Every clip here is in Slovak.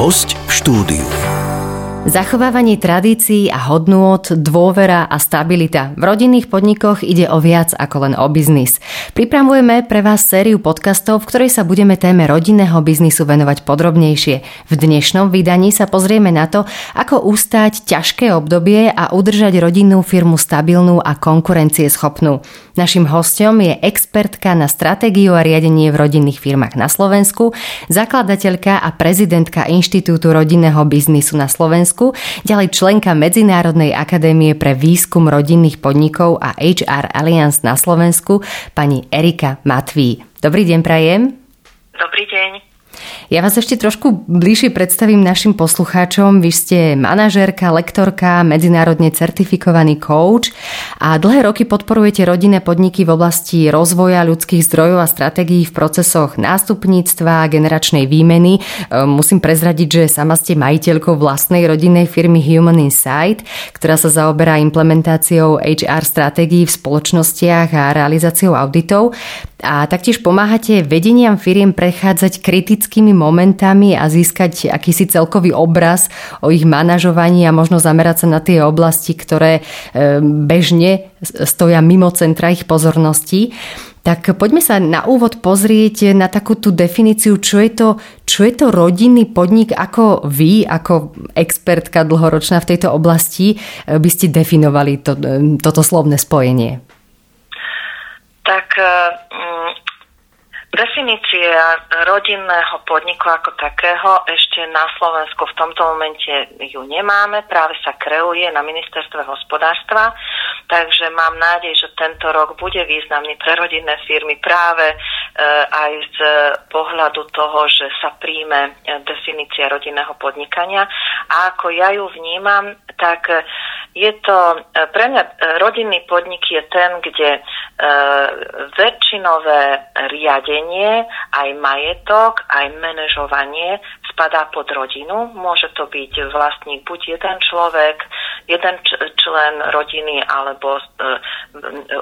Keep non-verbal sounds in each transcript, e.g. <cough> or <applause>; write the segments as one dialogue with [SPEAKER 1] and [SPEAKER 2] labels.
[SPEAKER 1] Host v štúdiu.
[SPEAKER 2] Zachovávanie tradícií a hodnôt, dôvera a stabilita. V rodinných podnikoch ide o viac ako len o biznis. Pripravujeme pre vás sériu podcastov, v ktorej sa budeme téme rodinného biznisu venovať podrobnejšie. V dnešnom vydaní sa pozrieme na to, ako ustáť ťažké obdobie a udržať rodinnú firmu stabilnú a konkurencieschopnú. Našim hostom je expertka na stratégiu a riadenie v rodinných firmách na Slovensku, zakladateľka a prezidentka Inštitútu rodinného biznisu na Slovensku, ďalej členka Medzinárodnej akadémie pre výskum rodinných podnikov a HR Alliance na Slovensku, pani Erika Matví. Dobrý deň, prajem.
[SPEAKER 3] Dobrý deň.
[SPEAKER 2] Ja vás ešte trošku bližšie predstavím našim poslucháčom. Vy ste manažérka, lektorka, medzinárodne certifikovaný coach a dlhé roky podporujete rodinné podniky v oblasti rozvoja ľudských zdrojov a stratégií v procesoch nástupníctva a generačnej výmeny. E, musím prezradiť, že sama ste majiteľkou vlastnej rodinnej firmy Human Insight, ktorá sa zaoberá implementáciou HR stratégií v spoločnostiach a realizáciou auditov a taktiež pomáhate vedeniam firiem prechádzať kritickými momentami a získať akýsi celkový obraz o ich manažovaní a možno zamerať sa na tie oblasti, ktoré e, bežne stoja mimo centra ich pozornosti. Tak poďme sa na úvod pozrieť na takú tú definíciu, čo je to, čo je to rodinný podnik, ako vy, ako expertka dlhoročná v tejto oblasti, e, by ste definovali to, e, toto slovné spojenie
[SPEAKER 3] tak definícia rodinného podniku ako takého ešte na Slovensku v tomto momente ju nemáme, práve sa kreuje na ministerstve hospodárstva, takže mám nádej, že tento rok bude významný pre rodinné firmy práve e, aj z pohľadu toho, že sa príjme definícia rodinného podnikania. A ako ja ju vnímam, tak je to, e, pre mňa e, rodinný podnik je ten, kde e, väčšinové riadenie, aj majetok, aj manažovanie spadá pod rodinu. Môže to byť vlastník buď jeden človek, jeden člen rodiny, alebo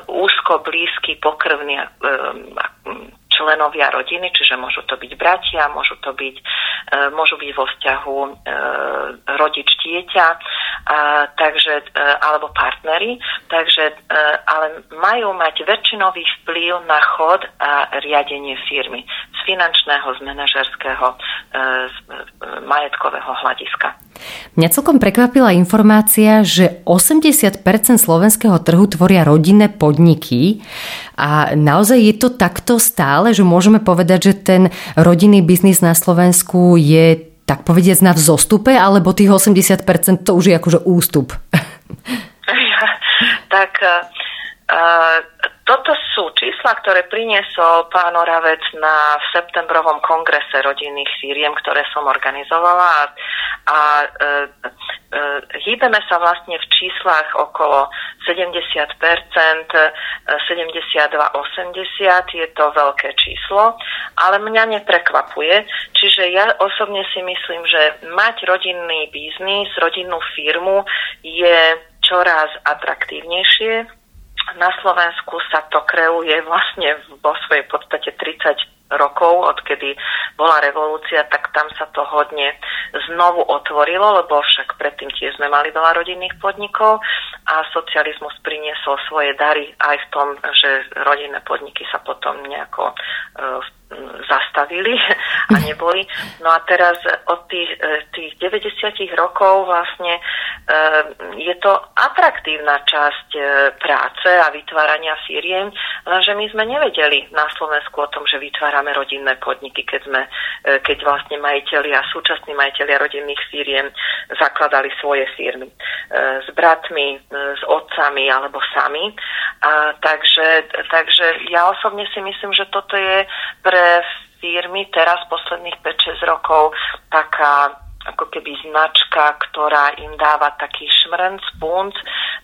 [SPEAKER 3] úzko blízky, pokrvný členovia rodiny, čiže môžu to byť bratia, môžu to byť, e, môžu byť vo vzťahu e, rodič dieťa, takže, e, alebo partnery, takže, ale majú mať väčšinový vplyv na chod a riadenie firmy finančného, z manažerského, z majetkového hľadiska.
[SPEAKER 2] Mňa celkom prekvapila informácia, že 80% slovenského trhu tvoria rodinné podniky a naozaj je to takto stále, že môžeme povedať, že ten rodinný biznis na Slovensku je tak povediať na vzostupe, alebo tých 80% to už je akože ústup? <laughs>
[SPEAKER 3] tak uh, toto sú čísla, ktoré priniesol pán Oravec na septembrovom kongrese rodinných firiem, ktoré som organizovala a e, e, hýbeme sa vlastne v číslach okolo 70%, 72-80, je to veľké číslo, ale mňa neprekvapuje. Čiže ja osobne si myslím, že mať rodinný biznis, rodinnú firmu je čoraz atraktívnejšie na Slovensku sa to kreuje vlastne vo svojej podstate 30 rokov, odkedy bola revolúcia, tak tam sa to hodne znovu otvorilo, lebo však predtým tiež sme mali veľa rodinných podnikov a socializmus priniesol svoje dary aj v tom, že rodinné podniky sa potom nejako uh, zastavili a neboli. No a teraz od tých, e, tých 90 rokov vlastne e, je to atraktívna časť e, práce a vytvárania firiem, lenže my sme nevedeli na Slovensku o tom, že vytvárame rodinné podniky, keď sme, keď vlastne majiteľia, súčasní majiteľia rodinných firiem zakladali svoje firmy s bratmi, s otcami alebo sami. A takže, takže ja osobne si myslím, že toto je pre pre firmy teraz posledných 5-6 rokov taká ako keby značka, ktorá im dáva taký šmrnc, punt.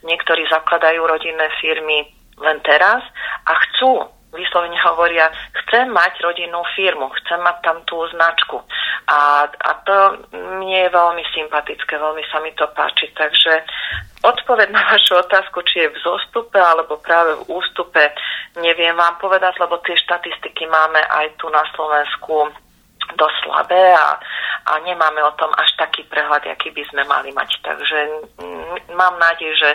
[SPEAKER 3] Niektorí zakladajú rodinné firmy len teraz a chcú vyslovene hovoria, chcem mať rodinnú firmu, chcem mať tam tú značku. A, a to mne je veľmi sympatické, veľmi sa mi to páči. Takže odpoveď na vašu otázku, či je v zostupe alebo práve v ústupe, neviem vám povedať, lebo tie štatistiky máme aj tu na Slovensku dosť slabé a, a nemáme o tom až taký prehľad, aký by sme mali mať. Takže mám nádej, že,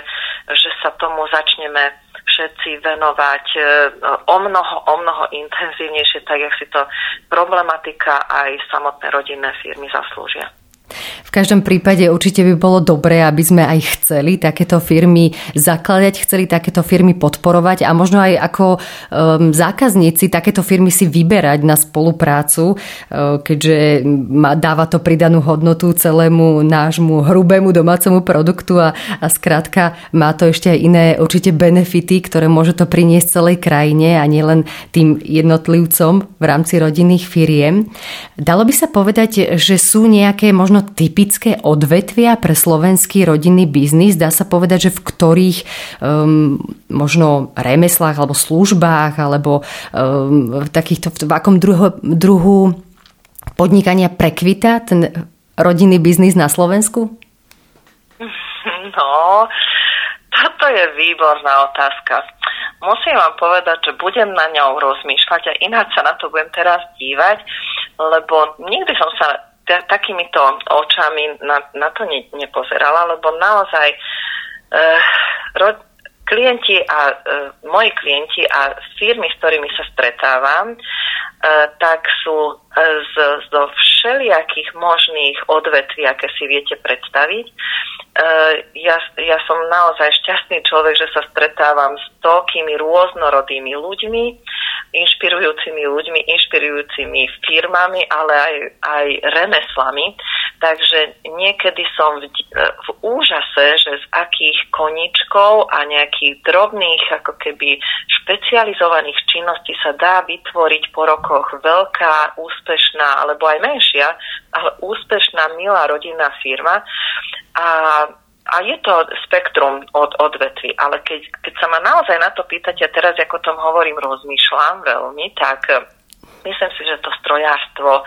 [SPEAKER 3] že sa tomu začneme všetci venovať e, o mnoho, o mnoho intenzívnejšie, tak jak si to problematika aj samotné rodinné firmy zaslúžia.
[SPEAKER 2] V každom prípade určite by bolo dobré, aby sme aj chceli takéto firmy zakladať, chceli takéto firmy podporovať a možno aj ako um, zákazníci takéto firmy si vyberať na spoluprácu, uh, keďže dáva to pridanú hodnotu celému nášmu hrubému domácemu produktu a, a skrátka má to ešte aj iné určite benefity, ktoré môže to priniesť celej krajine a nielen tým jednotlivcom v rámci rodinných firiem. Dalo by sa povedať, že sú nejaké možno typy typické odvetvia pre slovenský rodinný biznis? Dá sa povedať, že v ktorých um, možno remeslách alebo službách alebo um, v takýchto, v akom druhu, druhu podnikania prekvita ten rodinný biznis na Slovensku?
[SPEAKER 3] No, toto je výborná otázka. Musím vám povedať, že budem na ňou rozmýšľať a ináč sa na to budem teraz dívať, lebo nikdy som sa takýmito očami na, na to ne, nepozerala, lebo naozaj uh, ro, klienti a uh, moji klienti a firmy, s ktorými sa stretávam, uh, tak sú z, zo všelijakých možných odvetví, aké si viete predstaviť. Uh, ja, ja som naozaj šťastný človek, že sa stretávam s toľkými rôznorodými ľuďmi, inšpirujúcimi ľuďmi, inšpirujúcimi firmami, ale aj, aj remeslami. Takže niekedy som v, v úžase, že z akých koničkov a nejakých drobných, ako keby špecializovaných činností sa dá vytvoriť po rokoch veľká, úspešná, alebo aj menšia, ale úspešná, milá rodinná firma. A a je to spektrum od odvetví, ale keď, keď sa ma naozaj na to pýtate, teraz ako tom hovorím, rozmýšľam veľmi, tak myslím si, že to strojárstvo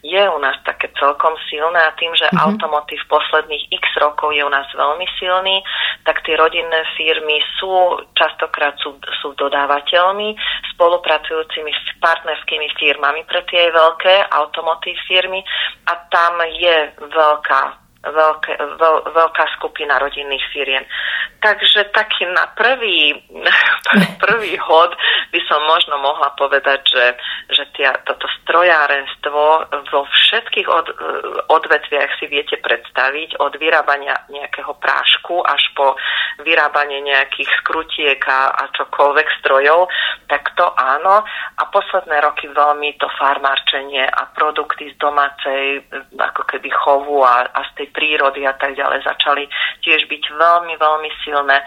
[SPEAKER 3] je u nás také celkom silné a tým, že mm-hmm. automotív posledných x rokov je u nás veľmi silný, tak tie rodinné firmy sú častokrát sú, sú dodávateľmi, spolupracujúcimi s partnerskými firmami pre tie veľké automotív firmy a tam je veľká veľké, veľ, veľká skupina rodinných firiem. Takže taký na prvý, <laughs> prvý hod by som možno mohla povedať, že, že tia, toto strojárenstvo vo všetkých od, odvetviach si viete predstaviť, od vyrábania nejakého prášku až po vyrábanie nejakých skrutiek a, a čokoľvek strojov, tak to áno. A posledné roky veľmi to farmárčenie a produkty z domácej ako keby chovu a, a z tej prírody a tak ďalej začali tiež byť veľmi, veľmi silné.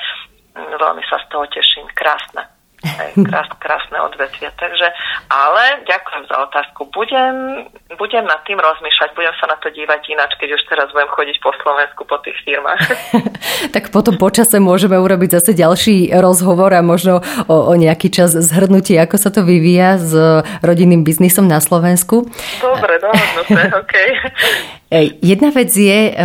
[SPEAKER 3] Veľmi sa z toho teším. Krásne. <laughs> Krás, krásne odvetvie. Takže, ale ďakujem za otázku. Budem, budem nad tým rozmýšľať, budem sa na to dívať ináč, keď už teraz budem chodiť po Slovensku, po tých firmách. <laughs>
[SPEAKER 2] tak potom počase môžeme urobiť zase ďalší rozhovor a možno o, o nejaký čas zhrnutie, ako sa to vyvíja s rodinným biznisom na Slovensku.
[SPEAKER 3] Dobre, dohodnuté, <laughs> OK.
[SPEAKER 2] Jedna vec je, eh,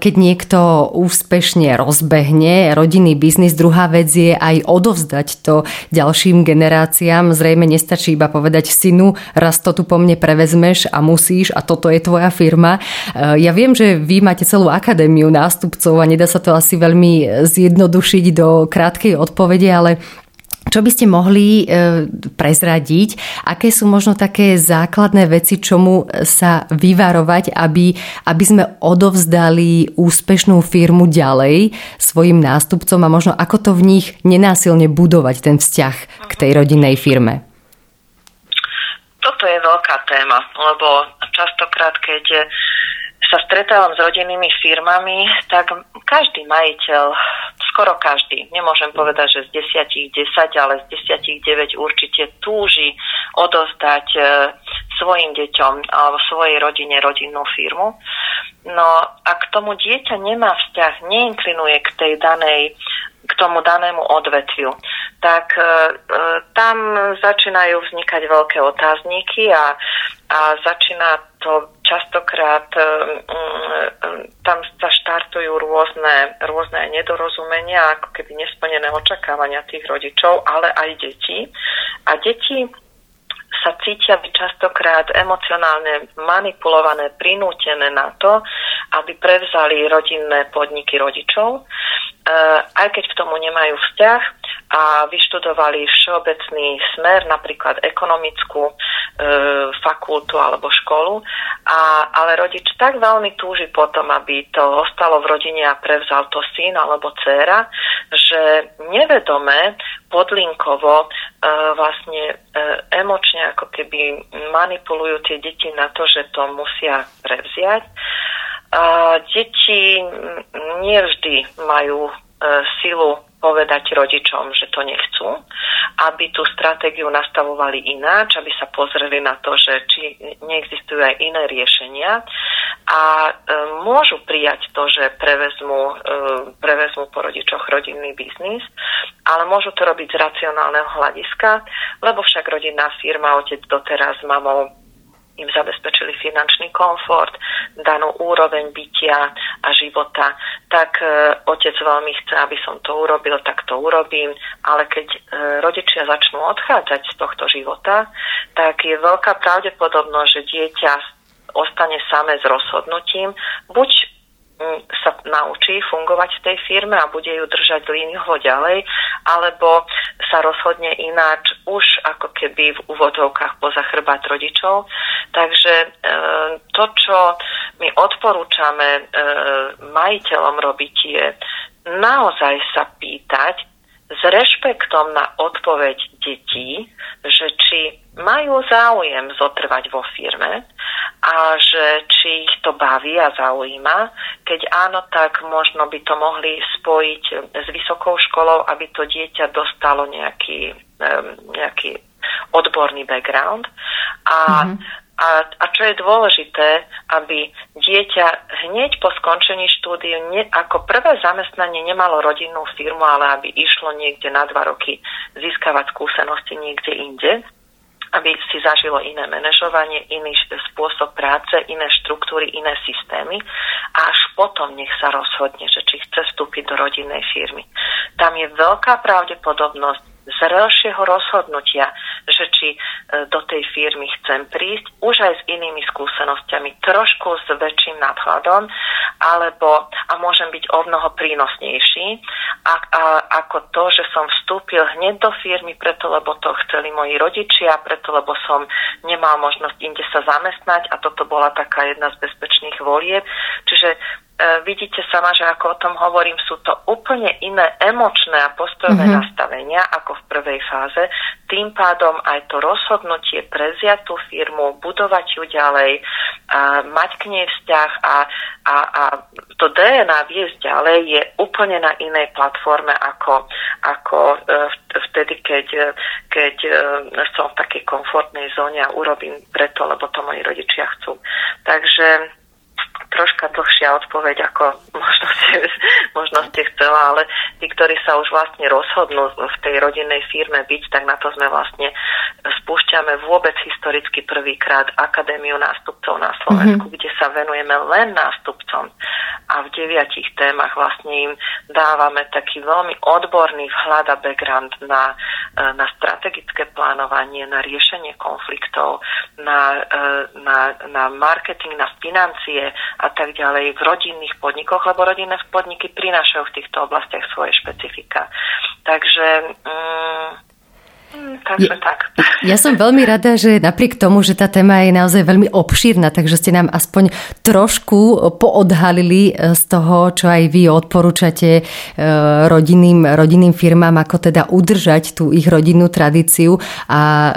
[SPEAKER 2] keď niekto úspešne rozbehne rodinný biznis, druhá vec je aj odovzdať to ďalším generáciám. Zrejme nestačí iba povedať synu, raz to tu po mne prevezmeš a musíš a toto je tvoja firma. Eh, ja viem, že vy máte celú akadémiu nástupcov a nedá sa to asi veľmi zjednodušiť do krátkej odpovede, ale čo by ste mohli e, prezradiť? Aké sú možno také základné veci, čomu sa vyvarovať, aby, aby sme odovzdali úspešnú firmu ďalej svojim nástupcom a možno ako to v nich nenásilne budovať ten vzťah k tej rodinnej firme?
[SPEAKER 3] Toto je veľká téma, lebo častokrát, keď sa stretávam s rodinnými firmami, tak každý majiteľ, skoro každý, nemôžem povedať, že z desiatich 10, ale z desiatich 9 určite túži odozdať e, svojim deťom alebo svojej rodine rodinnú firmu. No a k tomu dieťa nemá vzťah, neinklinuje k tej danej k tomu danému odvetviu, tak e, e, tam začínajú vznikať veľké otázniky a, a začína to častokrát e, tam sa štartujú rôzne, rôzne nedorozumenia, ako keby nesplnené očakávania tých rodičov, ale aj detí. A deti sa cítia byť častokrát emocionálne manipulované, prinútené na to, aby prevzali rodinné podniky rodičov, aj keď k tomu nemajú vzťah a vyštudovali všeobecný smer, napríklad ekonomickú e, fakultu alebo školu, a, ale rodič tak veľmi túži potom, aby to ostalo v rodine a prevzal to syn alebo dcéra, že nevedome, podlinkovo, e, vlastne e, emočne ako keby manipulujú tie deti na to, že to musia prevziať. A deti nevždy majú e, silu povedať rodičom, že to nechcú, aby tú stratégiu nastavovali ináč, aby sa pozreli na to, že či neexistujú aj iné riešenia. A e, môžu prijať to, že prevezmú, e, prevezmú po rodičoch rodinný biznis, ale môžu to robiť z racionálneho hľadiska, lebo však rodinná firma, otec doteraz s mamou im zabezpečili finančný komfort, danú úroveň bytia a života, tak e, otec veľmi chce, aby som to urobil, tak to urobím, ale keď e, rodičia začnú odchádzať z tohto života, tak je veľká pravdepodobnosť, že dieťa ostane samé s rozhodnutím, buď sa naučí fungovať v tej firme a bude ju držať líniuho ďalej, alebo sa rozhodne ináč už ako keby v úvodovkách poza chrbát rodičov. Takže e, to, čo my odporúčame e, majiteľom robiť, je naozaj sa pýtať, s rešpektom na odpoveď detí, že či majú záujem zotrvať vo firme a že či ich to baví a zaujíma. Keď áno, tak možno by to mohli spojiť s vysokou školou, aby to dieťa dostalo nejaký, nejaký odborný background. A mm-hmm. A, a čo je dôležité, aby dieťa hneď po skončení štúdiu ne, ako prvé zamestnanie nemalo rodinnú firmu, ale aby išlo niekde na dva roky získavať skúsenosti niekde inde, aby si zažilo iné manažovanie, iný spôsob práce, iné štruktúry, iné systémy a až potom nech sa rozhodne, že či chce vstúpiť do rodinnej firmy. Tam je veľká pravdepodobnosť, zrelšieho rozhodnutia, že či e, do tej firmy chcem prísť, už aj s inými skúsenosťami, trošku s väčším nadhľadom, alebo a môžem byť o mnoho prínosnejší a, a, ako to, že som vstúpil hneď do firmy, preto lebo to chceli moji rodičia, preto lebo som nemal možnosť inde sa zamestnať a toto bola taká jedna z bezpečných volieb. Čiže vidíte sama, že ako o tom hovorím, sú to úplne iné emočné a postojové mm-hmm. nastavenia ako v prvej fáze. Tým pádom aj to rozhodnutie preziať tú firmu, budovať ju ďalej, a mať k nej vzťah a, a, a to DNA viesť ďalej je úplne na inej platforme ako, ako e, vtedy, keď, keď e, som v takej komfortnej zóne a urobím preto, lebo to moji rodičia chcú. Takže troška dlhšia odpoveď, ako možno ste, možno ste chcela, ale tí, ktorí sa už vlastne rozhodnú v tej rodinnej firme byť, tak na to sme vlastne spúšťame vôbec historicky prvýkrát Akadémiu nástupcov na Slovensku, mm-hmm. kde sa venujeme len nástupcom a v deviatich témach vlastne im dávame taký veľmi odborný vhľad a background na, na strategické plánovanie, na riešenie konfliktov, na, na, na marketing, na financie a tak ďalej v rodinných podnikoch, lebo rodinné podniky prinášajú v týchto oblastiach svoje špecifika. Takže mm takže ja, tak.
[SPEAKER 2] Ja som veľmi rada, že napriek tomu, že tá téma je naozaj veľmi obšírna, takže ste nám aspoň trošku poodhalili e, z toho, čo aj vy odporúčate e, rodinným, rodinným firmám, ako teda udržať tú ich rodinnú tradíciu a e,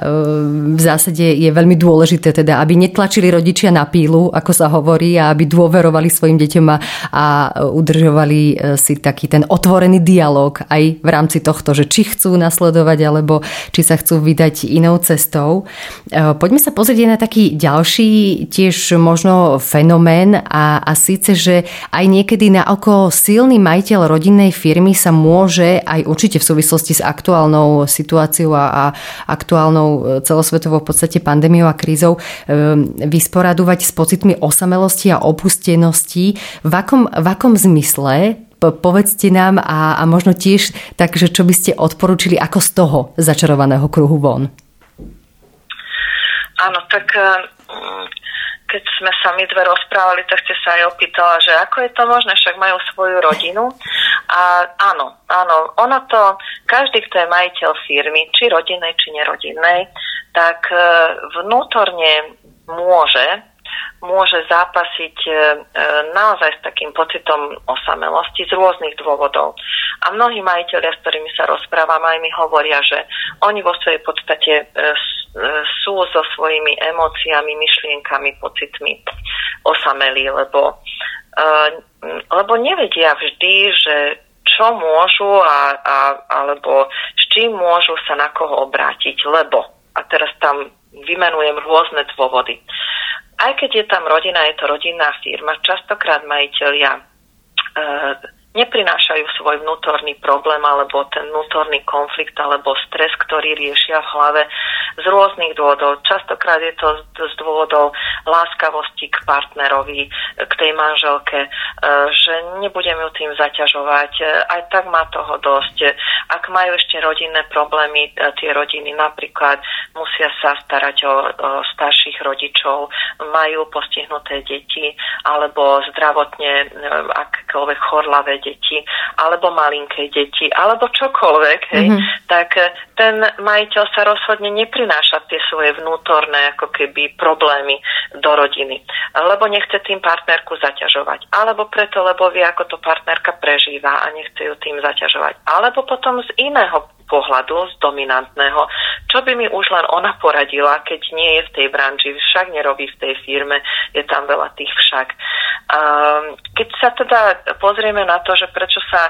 [SPEAKER 2] v zásade je veľmi dôležité teda, aby netlačili rodičia na pílu, ako sa hovorí, a aby dôverovali svojim deťom a, a udržovali si taký ten otvorený dialog aj v rámci tohto, že či chcú nasledovať, alebo či sa chcú vydať inou cestou. E, poďme sa pozrieť na taký ďalší tiež možno fenomén a, a síce, že aj niekedy na oko silný majiteľ rodinnej firmy sa môže aj určite v súvislosti s aktuálnou situáciou a, a aktuálnou e, celosvetovou v podstate pandémiou a krízou e, vysporadovať s pocitmi osamelosti a opustenosti. V akom, v akom zmysle povedzte nám a, a možno tiež tak, že čo by ste odporúčili ako z toho začarovaného kruhu von?
[SPEAKER 3] Áno, tak mm, keď sme sa my dve rozprávali, tak ste sa aj opýtala, že ako je to možné, však majú svoju rodinu. A áno, áno, ono to, každý, kto je majiteľ firmy, či rodinnej, či nerodinnej, tak e, vnútorne môže môže zápasiť e, e, naozaj s takým pocitom osamelosti z rôznych dôvodov. A mnohí majiteľia, s ktorými sa rozprávam, aj mi hovoria, že oni vo svojej podstate e, sú so svojimi emóciami, myšlienkami, pocitmi osamelí, lebo, lebo nevedia vždy, že čo môžu a, a, alebo s čím môžu sa na koho obrátiť, lebo, a teraz tam vymenujem rôzne dôvody aj keď je tam rodina, je to rodinná firma, častokrát majiteľia e, neprinášajú svoj vnútorný problém alebo ten vnútorný konflikt alebo stres, ktorý riešia v hlave z rôznych dôvodov. Častokrát je to z dôvodov láskavosti k partnerovi, k tej manželke, e, že nebudem ju tým zaťažovať. E, aj tak má toho dosť. Ak majú ešte rodinné problémy, e, tie rodiny napríklad musia sa starať o, o starších rodičov, majú postihnuté deti alebo zdravotne akékoľvek chorlavé deti alebo malinké deti alebo čokoľvek, hej, mm-hmm. tak ten majiteľ sa rozhodne neprináša tie svoje vnútorné ako keby problémy do rodiny, lebo nechce tým partnerku zaťažovať, alebo preto, lebo vie, ako to partnerka prežíva a nechce ju tým zaťažovať, alebo potom z iného pohľadu, z dominantného, čo by mi už len ona poradila, keď nie je v tej branži, však nerobí v tej firme, je tam veľa tých však. Keď sa teda pozrieme na to, že prečo sa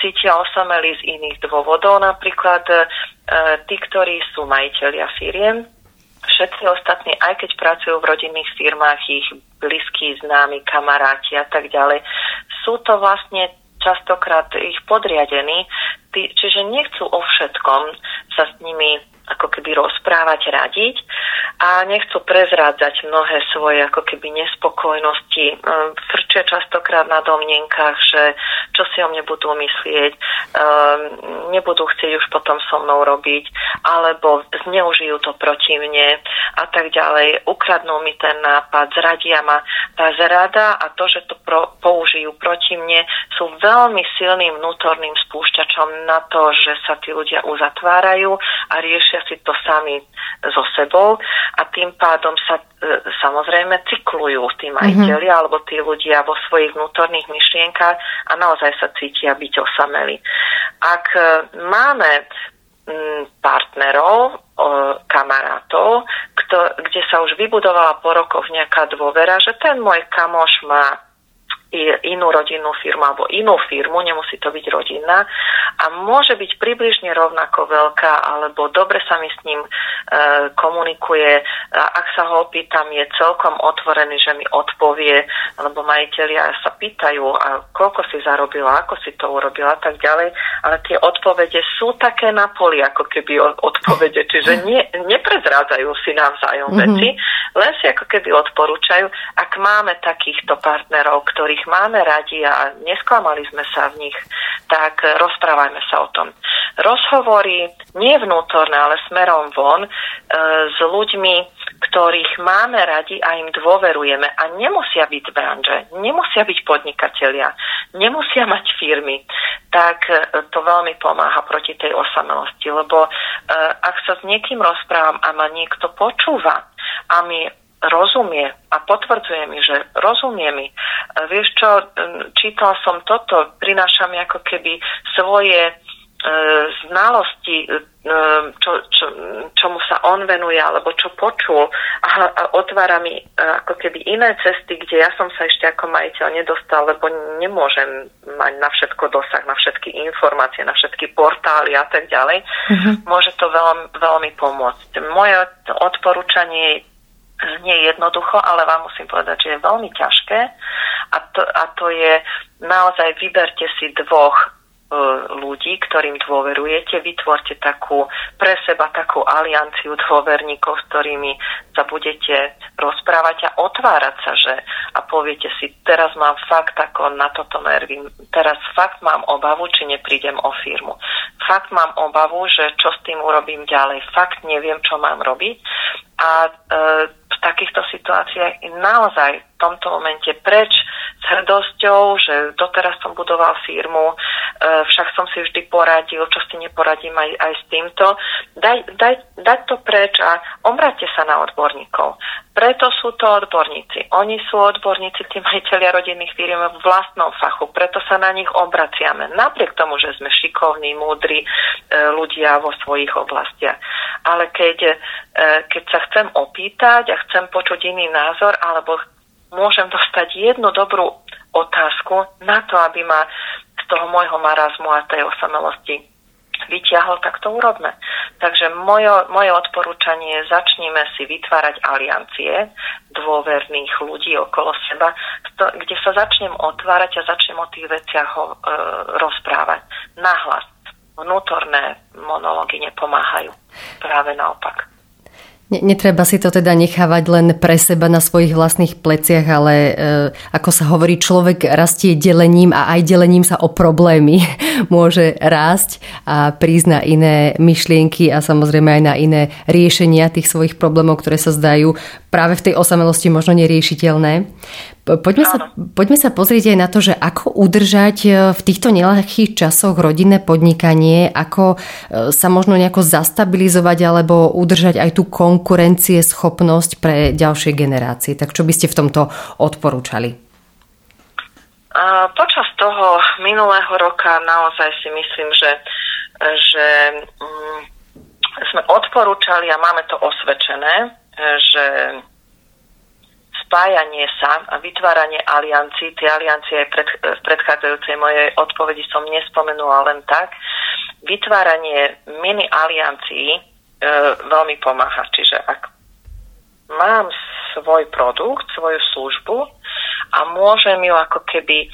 [SPEAKER 3] cítia osamelí z iných dôvodov, napríklad e, tí, ktorí sú majiteľia firiem, všetci ostatní, aj keď pracujú v rodinných firmách, ich blízki, známi, kamaráti a tak ďalej, sú to vlastne častokrát ich podriadení, čiže nechcú o všetkom sa s nimi ako keby rozprávať, radiť a nechcú prezrádzať mnohé svoje ako keby nespokojnosti. Ehm, frčia častokrát na domnenkách, že čo si o mne budú myslieť, ehm, nebudú chcieť už potom so mnou robiť, alebo zneužijú to proti mne a tak ďalej. Ukradnú mi ten nápad, zradia ma. Tá zrada a to, že to pro, použijú proti mne, sú veľmi silným vnútorným spúšťačom na to, že sa tí ľudia uzatvárajú a riešia riešia si to sami so sebou a tým pádom sa e, samozrejme cyklujú tí mhm. majiteľi mm-hmm. alebo tí ľudia vo svojich vnútorných myšlienkach a naozaj sa cítia byť osameli. Ak e, máme mm, partnerov, kamarátov, kde sa už vybudovala po rokoch nejaká dôvera, že ten môj kamoš má inú rodinnú firmu alebo inú firmu, nemusí to byť rodinná a môže byť približne rovnako veľká alebo dobre sa mi s ním e, komunikuje. A ak sa ho opýtam, je celkom otvorený, že mi odpovie, lebo majiteľia sa pýtajú, a koľko si zarobila, ako si to urobila a tak ďalej, ale tie odpovede sú také na poli, ako keby odpovede, čiže nie, neprezrádzajú si navzájom mm-hmm. veci, len si ako keby odporúčajú. Ak máme takýchto partnerov, ktorých ich máme radi a nesklamali sme sa v nich, tak rozprávajme sa o tom. Rozhovory nie vnútorné, ale smerom von e, s ľuďmi, ktorých máme radi a im dôverujeme a nemusia byť branže, nemusia byť podnikatelia, nemusia mať firmy, tak e, to veľmi pomáha proti tej osamelosti, lebo e, ak sa s niekým rozprávam a ma niekto počúva a mi rozumie a potvrdzuje mi, že rozumie mi. Vieš čo, čítal som toto, prináša mi ako keby svoje e, znalosti, e, čo, čo, čomu sa on venuje, alebo čo počul a, a otvára mi e, ako keby iné cesty, kde ja som sa ešte ako majiteľ nedostal, lebo nemôžem mať na všetko dosah, na všetky informácie, na všetky portály a tak ďalej. Mm-hmm. Môže to veľmi, veľmi pomôcť. Moje odporúčanie znie jednoducho, ale vám musím povedať, že je veľmi ťažké. A to, a to je naozaj vyberte si dvoch e, ľudí, ktorým dôverujete, vytvorte takú pre seba takú alianciu dôverníkov, s ktorými sa budete rozprávať a otvárať sa, že a poviete si, teraz mám fakt ako na toto nervy, teraz fakt mám obavu, či neprídem o firmu. Fakt mám obavu, že čo s tým urobím ďalej, fakt neviem, čo mám robiť. A e, takýchto situáciách naozaj v tomto momente preč s hrdosťou, že doteraz som budoval firmu, e, však som si vždy poradil, čo si neporadím aj, aj s týmto. Daj, daj, dať to preč a obráťte sa na odborníkov. Preto sú to odborníci. Oni sú odborníci, tí majiteľia rodinných firm v vlastnom fachu, preto sa na nich obraciame. Napriek tomu, že sme šikovní, múdri e, ľudia vo svojich oblastiach. Ale keď, e, keď sa chcem opýtať a chcem počuť iný názor, alebo môžem dostať jednu dobrú otázku na to, aby ma z toho môjho marazmu a tej osamelosti vyťahol, tak to urobme. Takže moje, moje odporúčanie je, začníme si vytvárať aliancie dôverných ľudí okolo seba, kde sa začnem otvárať a začnem o tých veciach ho, e, rozprávať. Nahlas. Vnútorné monológy nepomáhajú. Práve naopak.
[SPEAKER 2] Netreba si to teda nechávať len pre seba na svojich vlastných pleciach, ale e, ako sa hovorí, človek rastie delením a aj delením sa o problémy <laughs> môže rásť a prísť na iné myšlienky a samozrejme aj na iné riešenia tých svojich problémov, ktoré sa zdajú práve v tej osamelosti možno neriešiteľné. Poďme sa, poďme sa pozrieť aj na to, že ako udržať e, v týchto nelahkých časoch rodinné podnikanie, ako e, sa možno nejako zastabilizovať alebo udržať aj tú konkurencie, schopnosť pre ďalšie generácie. Tak čo by ste v tomto odporúčali?
[SPEAKER 3] Počas toho minulého roka naozaj si myslím, že, že mm, sme odporúčali a máme to osvedčené, že spájanie sa a vytváranie aliancií, tie aliancie pred, v predchádzajúcej mojej odpovedi som nespomenula len tak, vytváranie mini aliancií e, veľmi pomáha. Čiže ak mám svoj produkt, svoju službu a môžem ju ako keby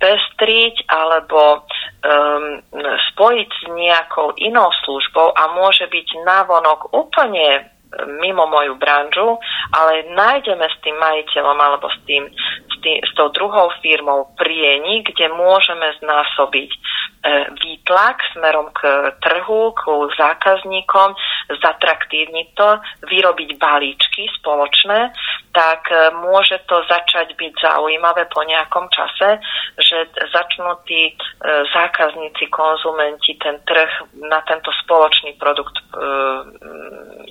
[SPEAKER 3] spestriť alebo um, spojiť s nejakou inou službou a môže byť návonok úplne mimo moju branžu, ale nájdeme s tým majiteľom alebo s, tým, s, tým, s tou druhou firmou prieni, kde môžeme znásobiť e, výtlak smerom k trhu, k zákazníkom, zatraktívniť to, vyrobiť balíčky spoločné, tak e, môže to začať byť zaujímavé po nejakom čase, že začnú tí e, zákazníci, konzumenti ten trh na tento spoločný produkt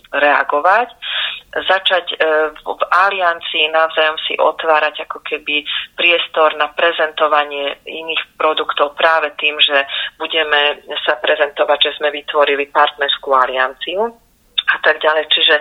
[SPEAKER 3] reagovať reagovať, začať e, v aliancii navzájom si otvárať ako keby priestor na prezentovanie iných produktov práve tým, že budeme sa prezentovať, že sme vytvorili partnerskú alianciu a tak ďalej. Čiže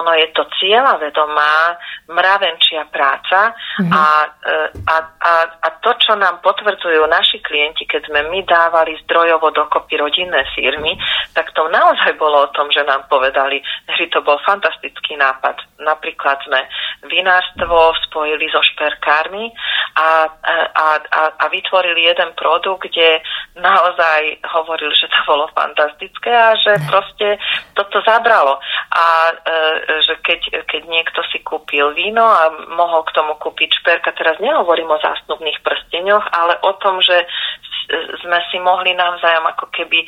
[SPEAKER 3] ono je to cieľavedomá, mravenčia práca mm-hmm. a, e, a, a, a to, čo nám potvrdzujú naši klienti, keď sme my dávali zdrojovo dokopy rodinné firmy, tak to naozaj bolo o tom, že nám povedali, že to bol fantastický nápad. Napríklad sme vinárstvo spojili so šperkármi a, a, a, a vytvorili jeden produkt, kde naozaj hovoril, že to bolo fantastické a že proste toto zabralo. A e, že keď, keď niekto si kúpil víno a mohol k tomu kúpiť šperka, teraz nehovorím o zástupných prsteňoch, ale o tom, že sme si mohli navzájom ako keby e,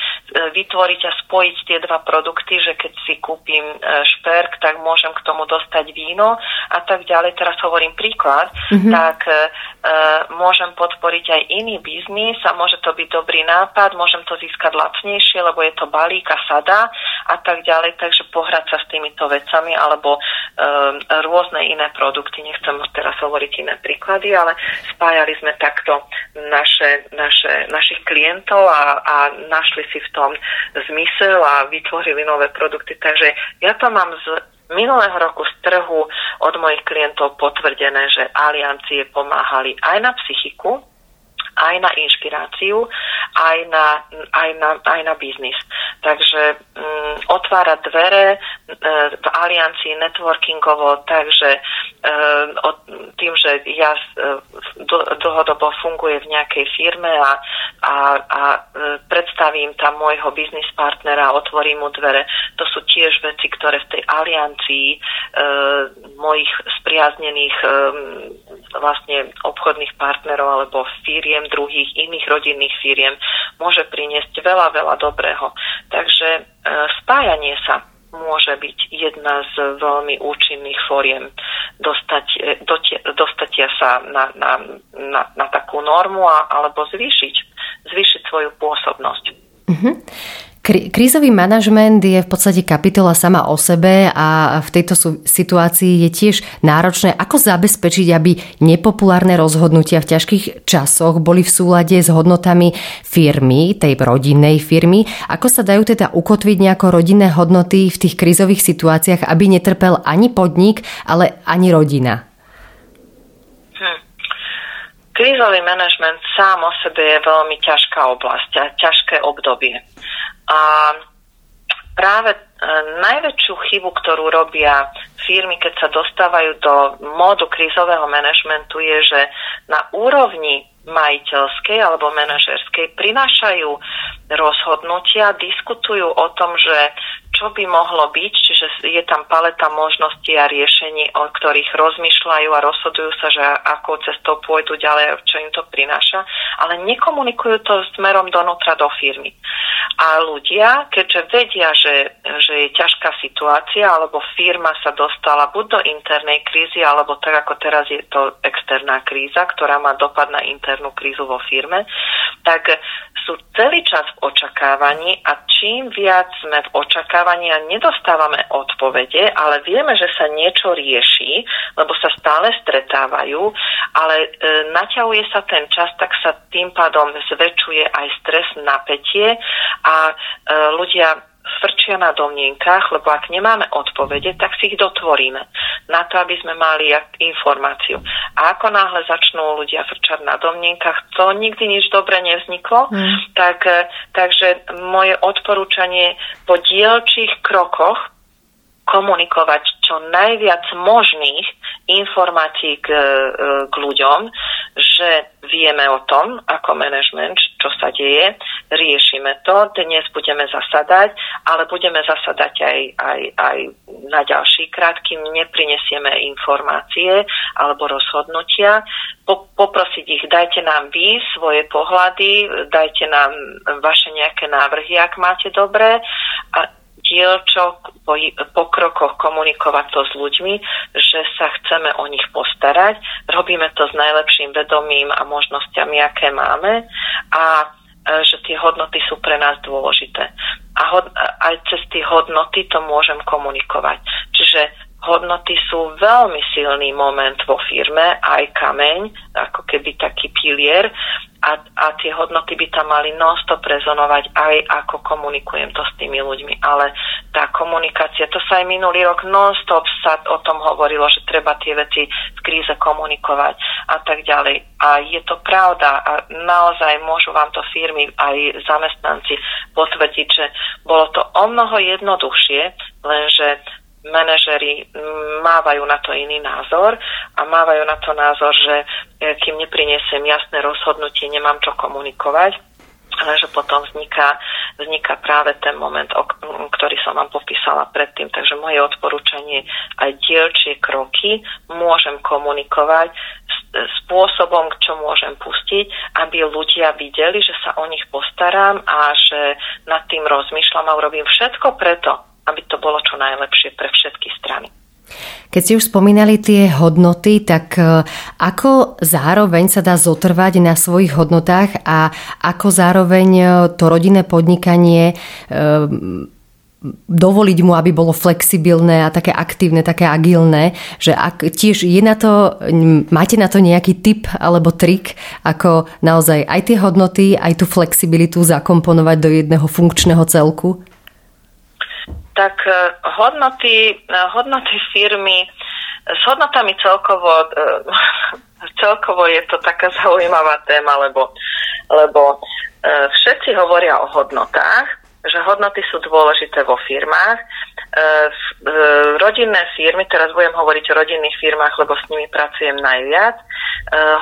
[SPEAKER 3] vytvoriť a spojiť tie dva produkty, že keď si kúpim e, šperk, tak môžem k tomu dostať víno a tak ďalej. Teraz hovorím príklad, mm-hmm. tak uh, môžem podporiť aj iný biznis a môže to byť dobrý nápad, môžem to získať lacnejšie, lebo je to balík a sada a tak ďalej, takže pohrať sa s týmito vecami alebo um, rôzne iné produkty. Nechcem teraz hovoriť iné príklady, ale spájali sme takto naše, naše našich klientov a, a našli si v tom zmysel a vytvorili nové produkty. Takže ja to mám z minulého roku z trhu od mojich klientov potvrdené, že aliancie pomáhali aj na psychiku, aj na inšpiráciu, aj na, aj na, aj na biznis. Takže um, otvára dvere uh, v aliancii networkingovo, takže uh, od, tým, že ja uh, dlhodobo funguje v nejakej firme a, a, a predstavím tam môjho biznis partnera otvorím mu dvere, to sú tiež veci, ktoré v tej aliancii uh, mojich spriaznených um, vlastne obchodných partnerov alebo firiem druhých iných rodinných firiem môže priniesť veľa, veľa dobrého. Takže e, spájanie sa môže byť jedna z veľmi účinných fóriem dostať, e, dotie, dostatia sa na, na, na, na takú normu a, alebo zvýšiť, zvýšiť svoju pôsobnosť.
[SPEAKER 2] Mm-hmm. Krízový manažment je v podstate kapitola sama o sebe a v tejto situácii je tiež náročné, ako zabezpečiť, aby nepopulárne rozhodnutia v ťažkých časoch boli v súlade s hodnotami firmy, tej rodinnej firmy. Ako sa dajú teda ukotviť nejako rodinné hodnoty v tých krízových situáciách, aby netrpel ani podnik, ale ani rodina?
[SPEAKER 3] Hm. Krízový manažment sám o sebe je veľmi ťažká oblasť a ťažké obdobie. A práve e, najväčšiu chybu, ktorú robia firmy, keď sa dostávajú do módu krízového manažmentu, je, že na úrovni majiteľskej alebo manažerskej prinášajú rozhodnutia, diskutujú o tom, že čo by mohlo byť, čiže je tam paleta možností a riešení, o ktorých rozmýšľajú a rozhodujú sa, že akou cestou pôjdu ďalej, čo im to prináša, ale nekomunikujú to smerom donútra do firmy. A ľudia, keďže vedia, že, že je ťažká situácia, alebo firma sa dostala buď do internej krízy, alebo tak ako teraz je to externá kríza, ktorá má dopad na internú krízu vo firme, tak sú celý čas v očakávaní a čím viac sme v očakávaní a nedostávame odpovede, ale vieme, že sa niečo rieši, lebo sa stále stretávajú, ale e, naťahuje sa ten čas, tak sa tým pádom zväčšuje aj stres, napätie a e, ľudia frčia na domnienkach, lebo ak nemáme odpovede, tak si ich dotvoríme na to, aby sme mali informáciu. A ako náhle začnú ľudia frčať na domnienkach, to nikdy nič dobre nevzniklo, mm. tak, eh, takže moje odporúčanie po dielčích krokoch komunikovať čo najviac možných informácií k, e, k ľuďom, že vieme o tom, ako manažment, čo sa deje, riešime to, dnes budeme zasadať, ale budeme zasadať aj, aj, aj na ďalší krát, kým neprinesieme informácie alebo rozhodnutia, poprosiť ich, dajte nám vy svoje pohľady, dajte nám vaše nejaké návrhy, ak máte dobré. A dielčok po, po krokoch komunikovať to s ľuďmi, že sa chceme o nich postarať. Robíme to s najlepším vedomím a možnosťami, aké máme a e, že tie hodnoty sú pre nás dôležité. A hod, aj cez tie hodnoty to môžem komunikovať. Čiže hodnoty sú veľmi silný moment vo firme, aj kameň, ako keby taký pilier a, a tie hodnoty by tam mali non-stop rezonovať aj ako komunikujem to s tými ľuďmi. Ale tá komunikácia, to sa aj minulý rok non-stop sa o tom hovorilo, že treba tie veci v kríze komunikovať a tak ďalej. A je to pravda a naozaj môžu vám to firmy aj zamestnanci potvrdiť, že bolo to o mnoho jednoduchšie, lenže manažery mávajú na to iný názor a mávajú na to názor, že e, kým neprinesiem jasné rozhodnutie, nemám čo komunikovať, ale že potom vzniká, vzniká práve ten moment, o, ktorý som vám popísala predtým. Takže moje odporúčanie aj dielčie kroky môžem komunikovať spôsobom, čo môžem pustiť, aby ľudia videli, že sa o nich postaram a že nad tým rozmýšľam a urobím všetko preto, aby to bolo čo najlepšie pre všetky strany.
[SPEAKER 2] Keď ste už spomínali tie hodnoty, tak e, ako zároveň sa dá zotrvať na svojich hodnotách a ako zároveň e, to rodinné podnikanie e, dovoliť mu, aby bolo flexibilné a také aktívne, také agilné, že ak tiež je na to, máte na to nejaký tip alebo trik, ako naozaj aj tie hodnoty, aj tú flexibilitu zakomponovať do jedného funkčného celku?
[SPEAKER 3] Tak e, hodnoty, e, hodnoty firmy, s hodnotami celkovo, e, <laughs> celkovo je to taká <laughs> zaujímavá téma, lebo, lebo všetci hovoria o hodnotách, že hodnoty sú dôležité vo firmách. Rodinné firmy, teraz budem hovoriť o rodinných firmách, lebo s nimi pracujem najviac,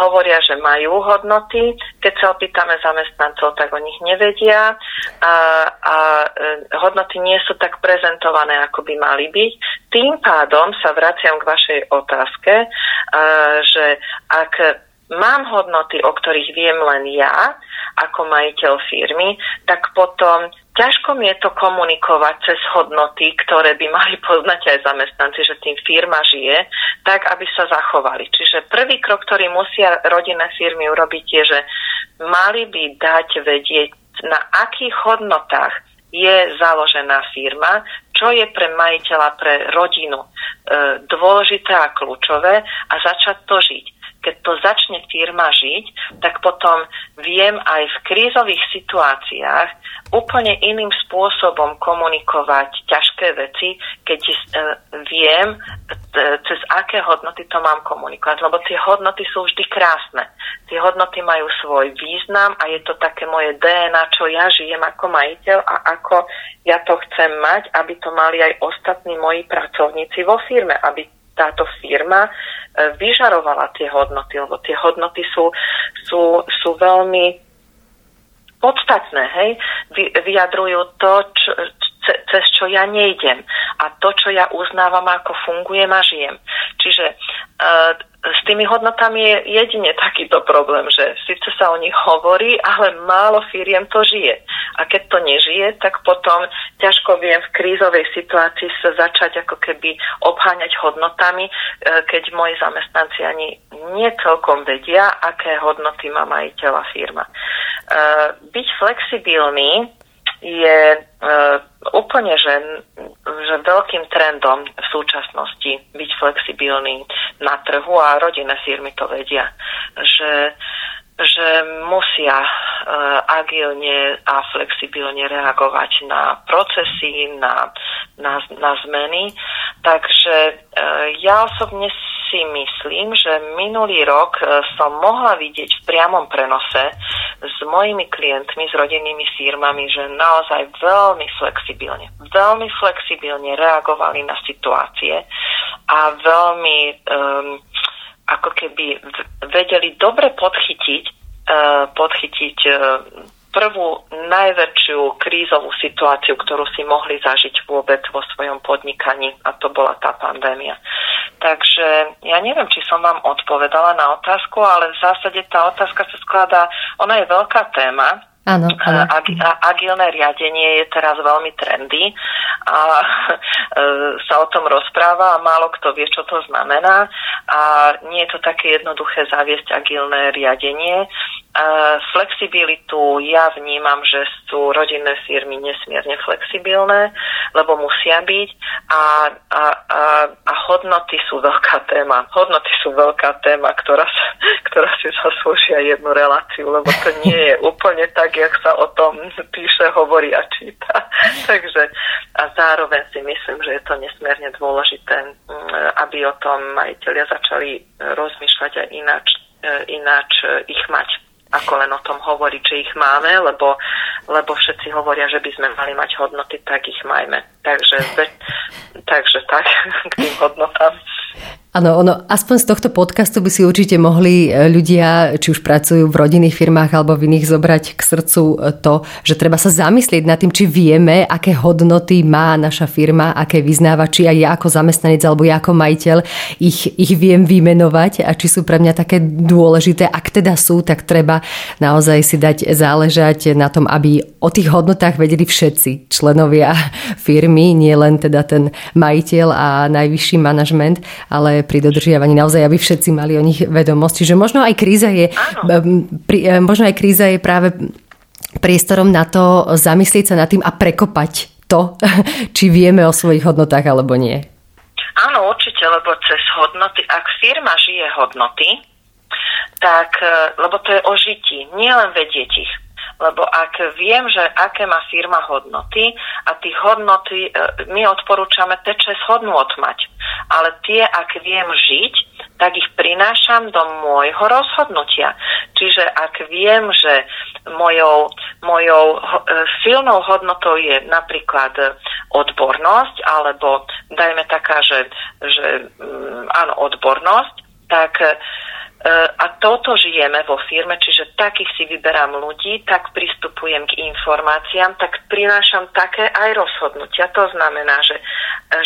[SPEAKER 3] hovoria, že majú hodnoty. Keď sa opýtame zamestnancov, tak o nich nevedia a, a eh, hodnoty nie sú tak prezentované, ako by mali byť. Tým pádom sa vraciam k vašej otázke, eh, že ak mám hodnoty, o ktorých viem len ja, ako majiteľ firmy, tak potom ťažko mi je to komunikovať cez hodnoty, ktoré by mali poznať aj zamestnanci, že tým firma žije, tak aby sa zachovali. Čiže prvý krok, ktorý musia rodinné firmy urobiť, je, že mali by dať vedieť, na akých hodnotách je založená firma, čo je pre majiteľa, pre rodinu e, dôležité a kľúčové a začať to žiť keď to začne firma žiť, tak potom viem aj v krízových situáciách úplne iným spôsobom komunikovať ťažké veci, keď uh, viem, cez aké hodnoty to mám komunikovať. Lebo tie hodnoty sú vždy krásne. Tie hodnoty majú svoj význam a je to také moje DNA, čo ja žijem ako majiteľ a ako ja to chcem mať, aby to mali aj ostatní moji pracovníci vo firme, aby táto firma e, vyžarovala tie hodnoty, lebo tie hodnoty sú, sú, sú veľmi podstatné, hej, vyjadrujú to, čo, cez čo ja nejdem a to, čo ja uznávam, ako fungujem a žijem. Čiže uh, s tými hodnotami je jedine takýto problém, že síce sa o nich hovorí, ale málo firiem to žije. A keď to nežije, tak potom ťažko viem v krízovej situácii sa začať ako keby obháňať hodnotami, uh, keď moji zamestnanci ani nie celkom vedia, aké hodnoty má majiteľa firma. Uh, byť flexibilný je uh, úplne, že, že veľkým trendom v súčasnosti byť flexibilný na trhu a rodinné firmy to vedia, že, že musia uh, agilne a flexibilne reagovať na procesy, na, na, na zmeny. Takže uh, ja osobne si myslím, že minulý rok e, som mohla vidieť v priamom prenose s mojimi klientmi, s rodinnými firmami, že naozaj veľmi flexibilne, veľmi flexibilne reagovali na situácie a veľmi um, ako keby vedeli dobre podchytiť, uh, podchytiť uh, prvú najväčšiu krízovú situáciu, ktorú si mohli zažiť vôbec vo svojom podnikaní a to bola tá pandémia. Takže ja neviem, či som vám odpovedala na otázku, ale v zásade tá otázka sa skladá, ona je veľká téma,
[SPEAKER 2] Áno, áno.
[SPEAKER 3] Ag, agilné riadenie je teraz veľmi trendy a <laughs> e, sa o tom rozpráva a málo kto vie, čo to znamená a nie je to také jednoduché zaviesť agilné riadenie. Flexibilitu ja vnímam, že sú rodinné firmy nesmierne flexibilné, lebo musia byť a, a, a, a hodnoty sú veľká téma. Hodnoty sú veľká téma, ktorá, <laughs> ktorá si zaslúžia jednu reláciu, lebo to nie je <laughs> úplne tak, jak sa o tom píše, hovorí a číta. <laughs> Takže a zároveň si myslím, že je to nesmierne dôležité, mm, aby o tom majiteľia začali rozmýšľať aj ináč, e, ináč ich mať ako len o tom hovoriť, že ich máme, lebo, lebo všetci hovoria, že by sme mali mať hodnoty, tak ich majme. Takže, <laughs> takže tak <laughs> k tým hodnotám.
[SPEAKER 2] Áno, ono, aspoň z tohto podcastu by si určite mohli e, ľudia, či už pracujú v rodinných firmách alebo v iných, zobrať k srdcu e, to, že treba sa zamyslieť nad tým, či vieme, aké hodnoty má naša firma, aké vyznáva, či aj ja ako zamestnanec alebo ja ako majiteľ ich, ich viem vymenovať a či sú pre mňa také dôležité. Ak teda sú, tak treba naozaj si dať záležať na tom, aby o tých hodnotách vedeli všetci členovia firmy, nie len teda ten majiteľ a najvyšší manažment, ale pri dodržiavaní naozaj, aby všetci mali o nich vedomosť. Čiže možno aj kríza je, pri, e, možno aj kríza je práve priestorom na to zamyslieť sa nad tým a prekopať to, <laughs> či vieme o svojich hodnotách alebo nie.
[SPEAKER 3] Áno, určite, lebo cez hodnoty, ak firma žije hodnoty, tak, e, lebo to je o žití, nie len vedieť ich. Lebo ak viem, že aké má firma hodnoty a tie hodnoty, e, my odporúčame teče hodnot mať. Ale tie, ak viem žiť, tak ich prinášam do môjho rozhodnutia. Čiže ak viem, že mojou, mojou e, silnou hodnotou je napríklad odbornosť, alebo dajme taká, že, že mm, áno, odbornosť, tak a toto žijeme vo firme, čiže takých si vyberám ľudí, tak pristupujem k informáciám, tak prinášam také aj rozhodnutia. To znamená, že,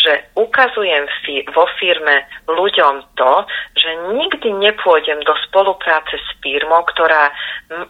[SPEAKER 3] že ukazujem fi, vo firme ľuďom to, že nikdy nepôjdem do spolupráce s firmou, ktorá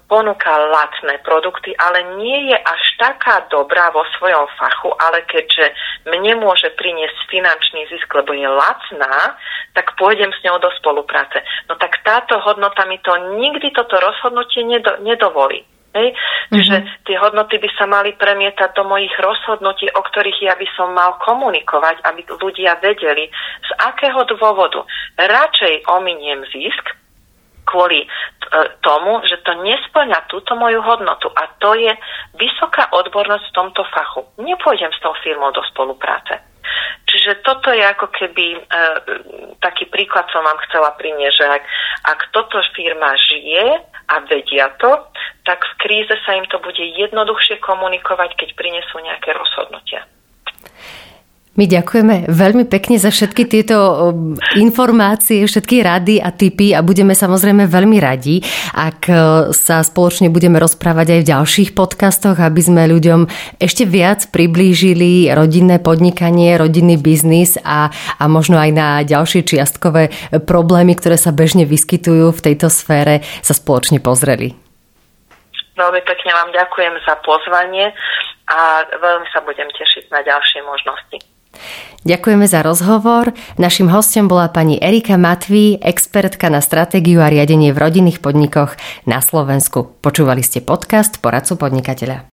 [SPEAKER 3] ponúka lacné produkty, ale nie je až taká dobrá vo svojom fachu, ale keďže mne môže priniesť finančný zisk, lebo je lacná, tak pôjdem s ňou do spolupráce. No tak táto hodnota mi to nikdy toto rozhodnutie nedo, nedovolí. Hej? Čiže mm-hmm. tie hodnoty by sa mali premietať do mojich rozhodnutí, o ktorých ja by som mal komunikovať, aby ľudia vedeli, z akého dôvodu radšej ominiem zisk kvôli e, tomu, že to nesplňa túto moju hodnotu a to je vysoká odbornosť v tomto fachu. Nepôjdem s tou firmou do spolupráce. Čiže toto je ako keby e, taký príklad som vám chcela priniesť, že ak, ak toto firma žije a vedia to, tak v kríze sa im to bude jednoduchšie komunikovať, keď prinesú nejaké rozhodnutia.
[SPEAKER 2] My ďakujeme veľmi pekne za všetky tieto informácie, všetky rady a tipy a budeme samozrejme veľmi radi, ak e, sa spoločne budeme rozprávať aj v ďalších podcastoch, aby sme ľuďom ešte viac priblížili rodinné podnikanie, rodinný biznis a, a možno aj na ďalšie čiastkové problémy, ktoré sa bežne vyskytujú v tejto sfére, sa spoločne pozreli.
[SPEAKER 3] Veľmi pekne vám ďakujem za pozvanie a veľmi sa budem tešiť na ďalšie možnosti.
[SPEAKER 2] Ďakujeme za rozhovor. Našim hostom bola pani Erika Matví, expertka na stratégiu a riadenie v rodinných podnikoch na Slovensku. Počúvali ste podcast Poradcu podnikateľa.